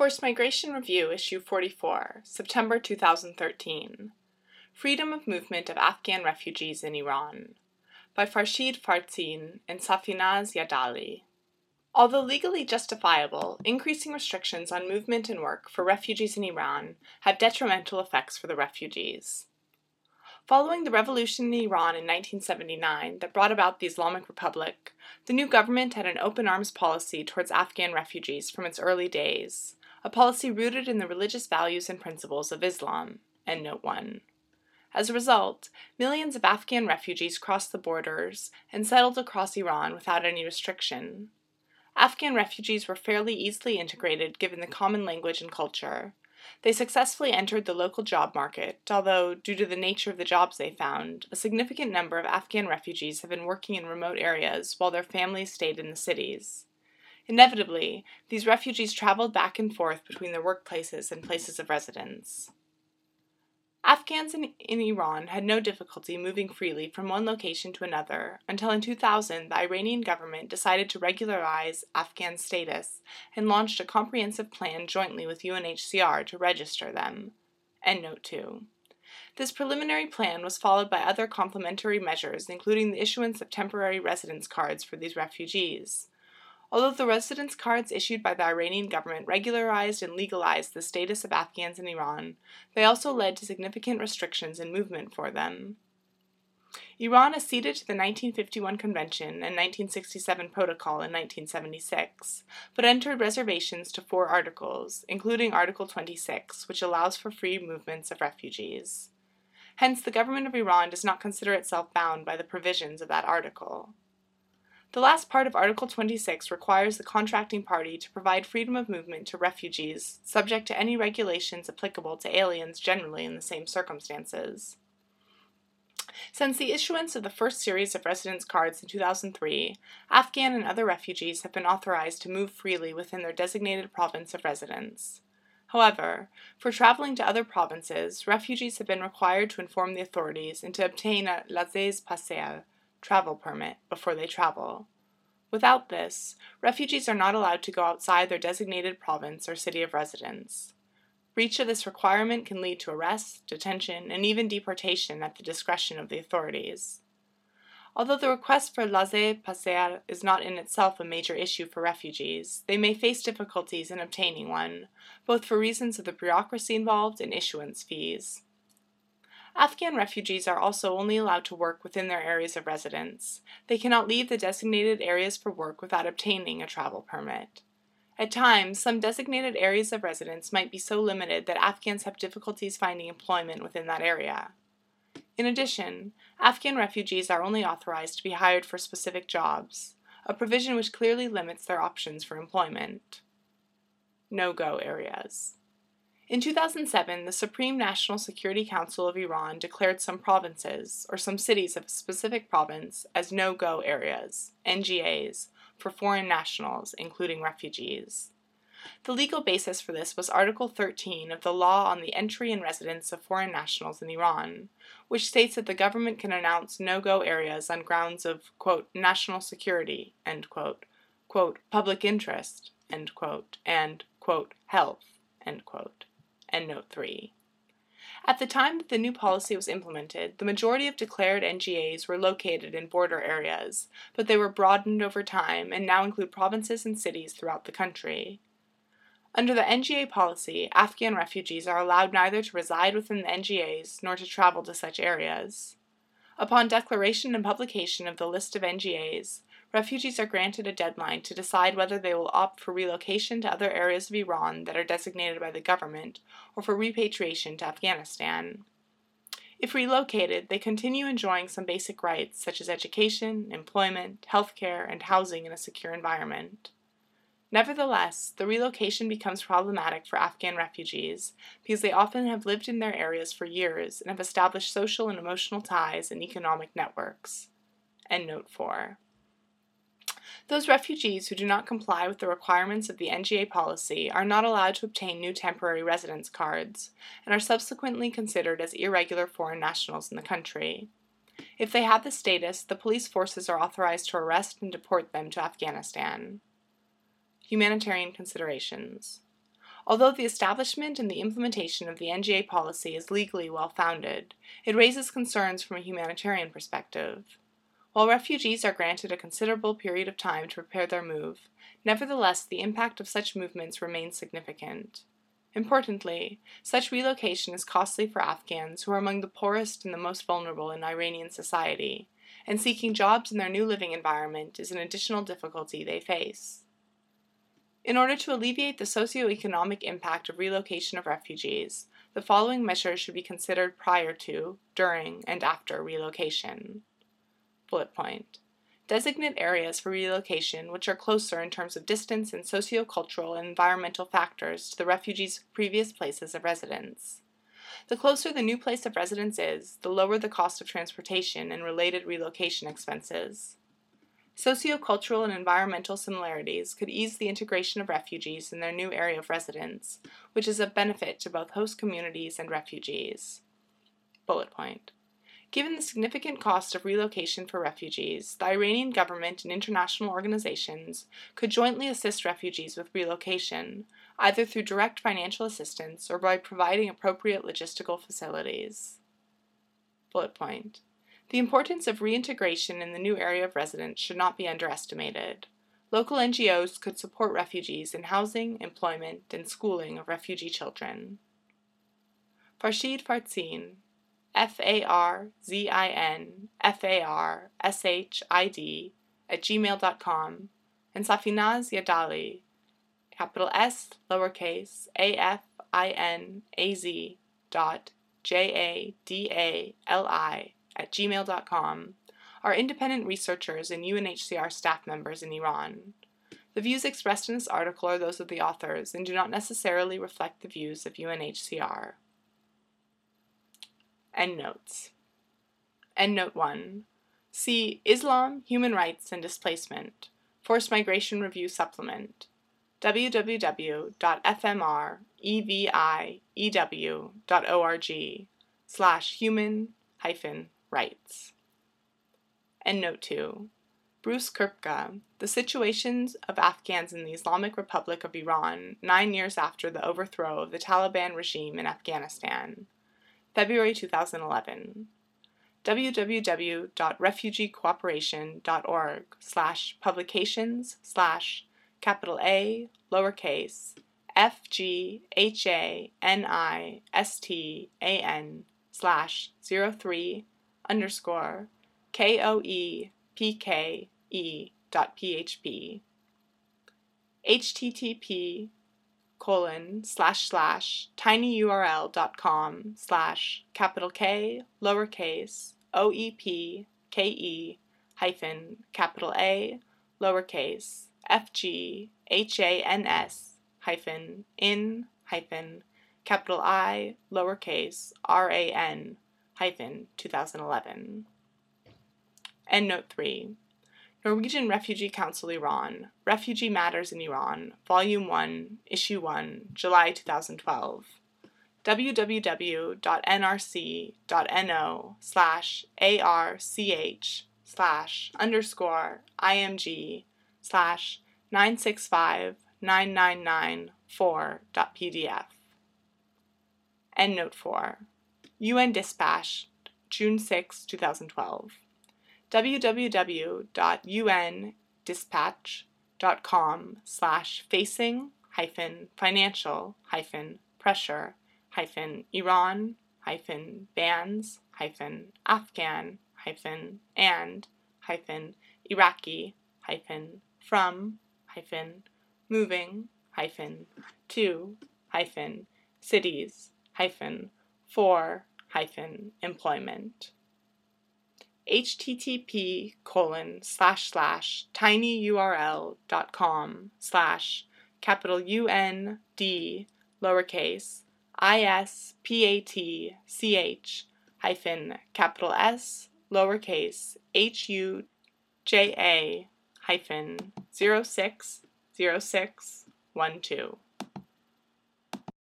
Forced Migration Review, Issue 44, September 2013. Freedom of Movement of Afghan Refugees in Iran. By Farshid Farzin and Safinaz Yadali. Although legally justifiable, increasing restrictions on movement and work for refugees in Iran have detrimental effects for the refugees. Following the revolution in Iran in 1979 that brought about the Islamic Republic, the new government had an open arms policy towards Afghan refugees from its early days, a policy rooted in the religious values and principles of Islam. End note 1. As a result, millions of Afghan refugees crossed the borders and settled across Iran without any restriction. Afghan refugees were fairly easily integrated given the common language and culture, they successfully entered the local job market, although, due to the nature of the jobs they found, a significant number of Afghan refugees have been working in remote areas while their families stayed in the cities. Inevitably, these refugees traveled back and forth between their workplaces and places of residence. Afghans in, in, Iran had no difficulty moving freely from one location to another until in 2000 the Iranian government decided to regularize Afghan status and launched a comprehensive plan jointly with UNHCR to register them. End note 2. This preliminary plan was followed by other complementary measures, including the issuance of temporary residence cards for these refugees. Although the residence cards issued by the Iranian government regularized and legalized the status of Afghans in Iran, they also led to significant restrictions in movement for them. Iran acceded to the 1951 Convention and 1967 Protocol in 1976, but entered reservations to four articles, including Article 26, which allows for free movements of refugees. Hence, the government of Iran does not consider itself bound by the provisions of that article. The last part of Article 26 requires the contracting party to provide freedom of movement to refugees, subject to any regulations applicable to aliens generally in the same circumstances. Since the issuance of the first series of residence cards in 2003, Afghan and other refugees have been authorized to move freely within their designated province of residence. However, for traveling to other provinces, refugees have been required to inform the authorities and to obtain a laissez-passer, travel permit before they travel. Without this, refugees are not allowed to go outside their designated province or city of residence. Breach of this requirement can lead to arrest, detention, and even deportation at the discretion of the authorities. Although the request for laissez-passer is not in itself a major issue for refugees, they may face difficulties in obtaining one, both for reasons of the bureaucracy involved and issuance fees. Afghan refugees are also only allowed to work within their areas of residence. They cannot leave the designated areas for work without obtaining a travel permit. At times, some designated areas of residence might be so limited that Afghans have difficulties finding employment within that area. In addition, Afghan refugees are only authorized to be hired for specific jobs, a provision which clearly limits their options for employment. No go areas. In 2007, the Supreme National Security Council of Iran declared some provinces, or some cities of a specific province, as no go areas, NGAs, for foreign nationals, including refugees. The legal basis for this was Article 13 of the Law on the Entry and Residence of Foreign Nationals in Iran, which states that the government can announce no go areas on grounds of, quote, national security, end quote, quote, public interest, end quote, and, quote, health, end quote. Note 3. At the time that the new policy was implemented, the majority of declared NGAs were located in border areas, but they were broadened over time and now include provinces and cities throughout the country. Under the NGA policy, Afghan refugees are allowed neither to reside within the NGAs nor to travel to such areas. Upon declaration and publication of the list of NGAs, refugees are granted a deadline to decide whether they will opt for relocation to other areas of Iran that are designated by the government or for repatriation to Afghanistan. If relocated, they continue enjoying some basic rights such as education, employment, health care, and housing in a secure environment. Nevertheless, the relocation becomes problematic for Afghan refugees because they often have lived in their areas for years and have established social and emotional ties and economic networks. End note 4. Those refugees who do not comply with the requirements of the NGA policy are not allowed to obtain new temporary residence cards and are subsequently considered as irregular foreign nationals in the country. If they have the status, the police forces are authorized to arrest and deport them to Afghanistan. Humanitarian considerations. Although the establishment and the implementation of the NGA policy is legally well founded, it raises concerns from a humanitarian perspective. While refugees are granted a considerable period of time to prepare their move, nevertheless the impact of such movements remains significant. Importantly, such relocation is costly for Afghans who are among the poorest and the most vulnerable in Iranian society, and seeking jobs in their new living environment is an additional difficulty they face. In order to alleviate the socio-economic impact of relocation of refugees, the following measures should be considered prior to, during, and after relocation. Bullet point. Designate areas for relocation which are closer in terms of distance and sociocultural and environmental factors to the refugees' previous places of residence. The closer the new place of residence is, the lower the cost of transportation and related relocation expenses. Sociocultural and environmental similarities could ease the integration of refugees in their new area of residence, which is of benefit to both host communities and refugees. Bullet point. Given the significant cost of relocation for refugees, the Iranian government and international organizations could jointly assist refugees with relocation, either through direct financial assistance or by providing appropriate logistical facilities. Bullet point. The importance of reintegration in the new area of residence should not be underestimated. Local NGOs could support refugees in housing, employment, and schooling of refugee children. Farshid Farzin, F A R Z I N F A R S H I D at gmail.com, and Safinaz Yadali, capital S, lowercase, A F I N A Z dot J A D A L I at gmail.com are independent researchers and UNHCR staff members in Iran. The views expressed in this article are those of the authors and do not necessarily reflect the views of UNHCR. Endnotes. Endnote 1. See Islam, Human Rights, and Displacement. Forced Migration Review Supplement. www.fmreview.org slash human hyphen rights. Endnote 2. Bruce Koepke, The Situations of Afghans in the Islamic Republic of Iran Nine Years After the Overthrow of the Taliban Regime in Afghanistan. February 2011 www.refugeecooperation.org slash publications slash capital A lowercase F G H A N I S T A N slash 03 underscore K O E P K E dot PHP http colon slash slash tinyurl.com slash capital K lowercase OEP KE hyphen capital A lowercase FG HANS hyphen in hyphen capital I lowercase RAN hyphen 2011. Endnote 3 Norwegian Refugee Council Iran, Refugee Matters in Iran, Volume 1, Issue 1, July 2012. www.nrc.no slash arch slash underscore img slash 9659994.pdf. Endnote 4. UN Dispatch, June 6, 2012 www.undispatch.com slash facing hyphen financial hyphen pressure hyphen Iran hyphen bans hyphen Afghan hyphen and hyphen Iraqi hyphen from hyphen moving hyphen to hyphen cities hyphen for hyphen employment http colon slash slash tinyurl.com slash capital U-N D lowercase I-S-P-A-T-C-H hyphen capital S lowercase H-U-J-A hyphen zero six zero six one two.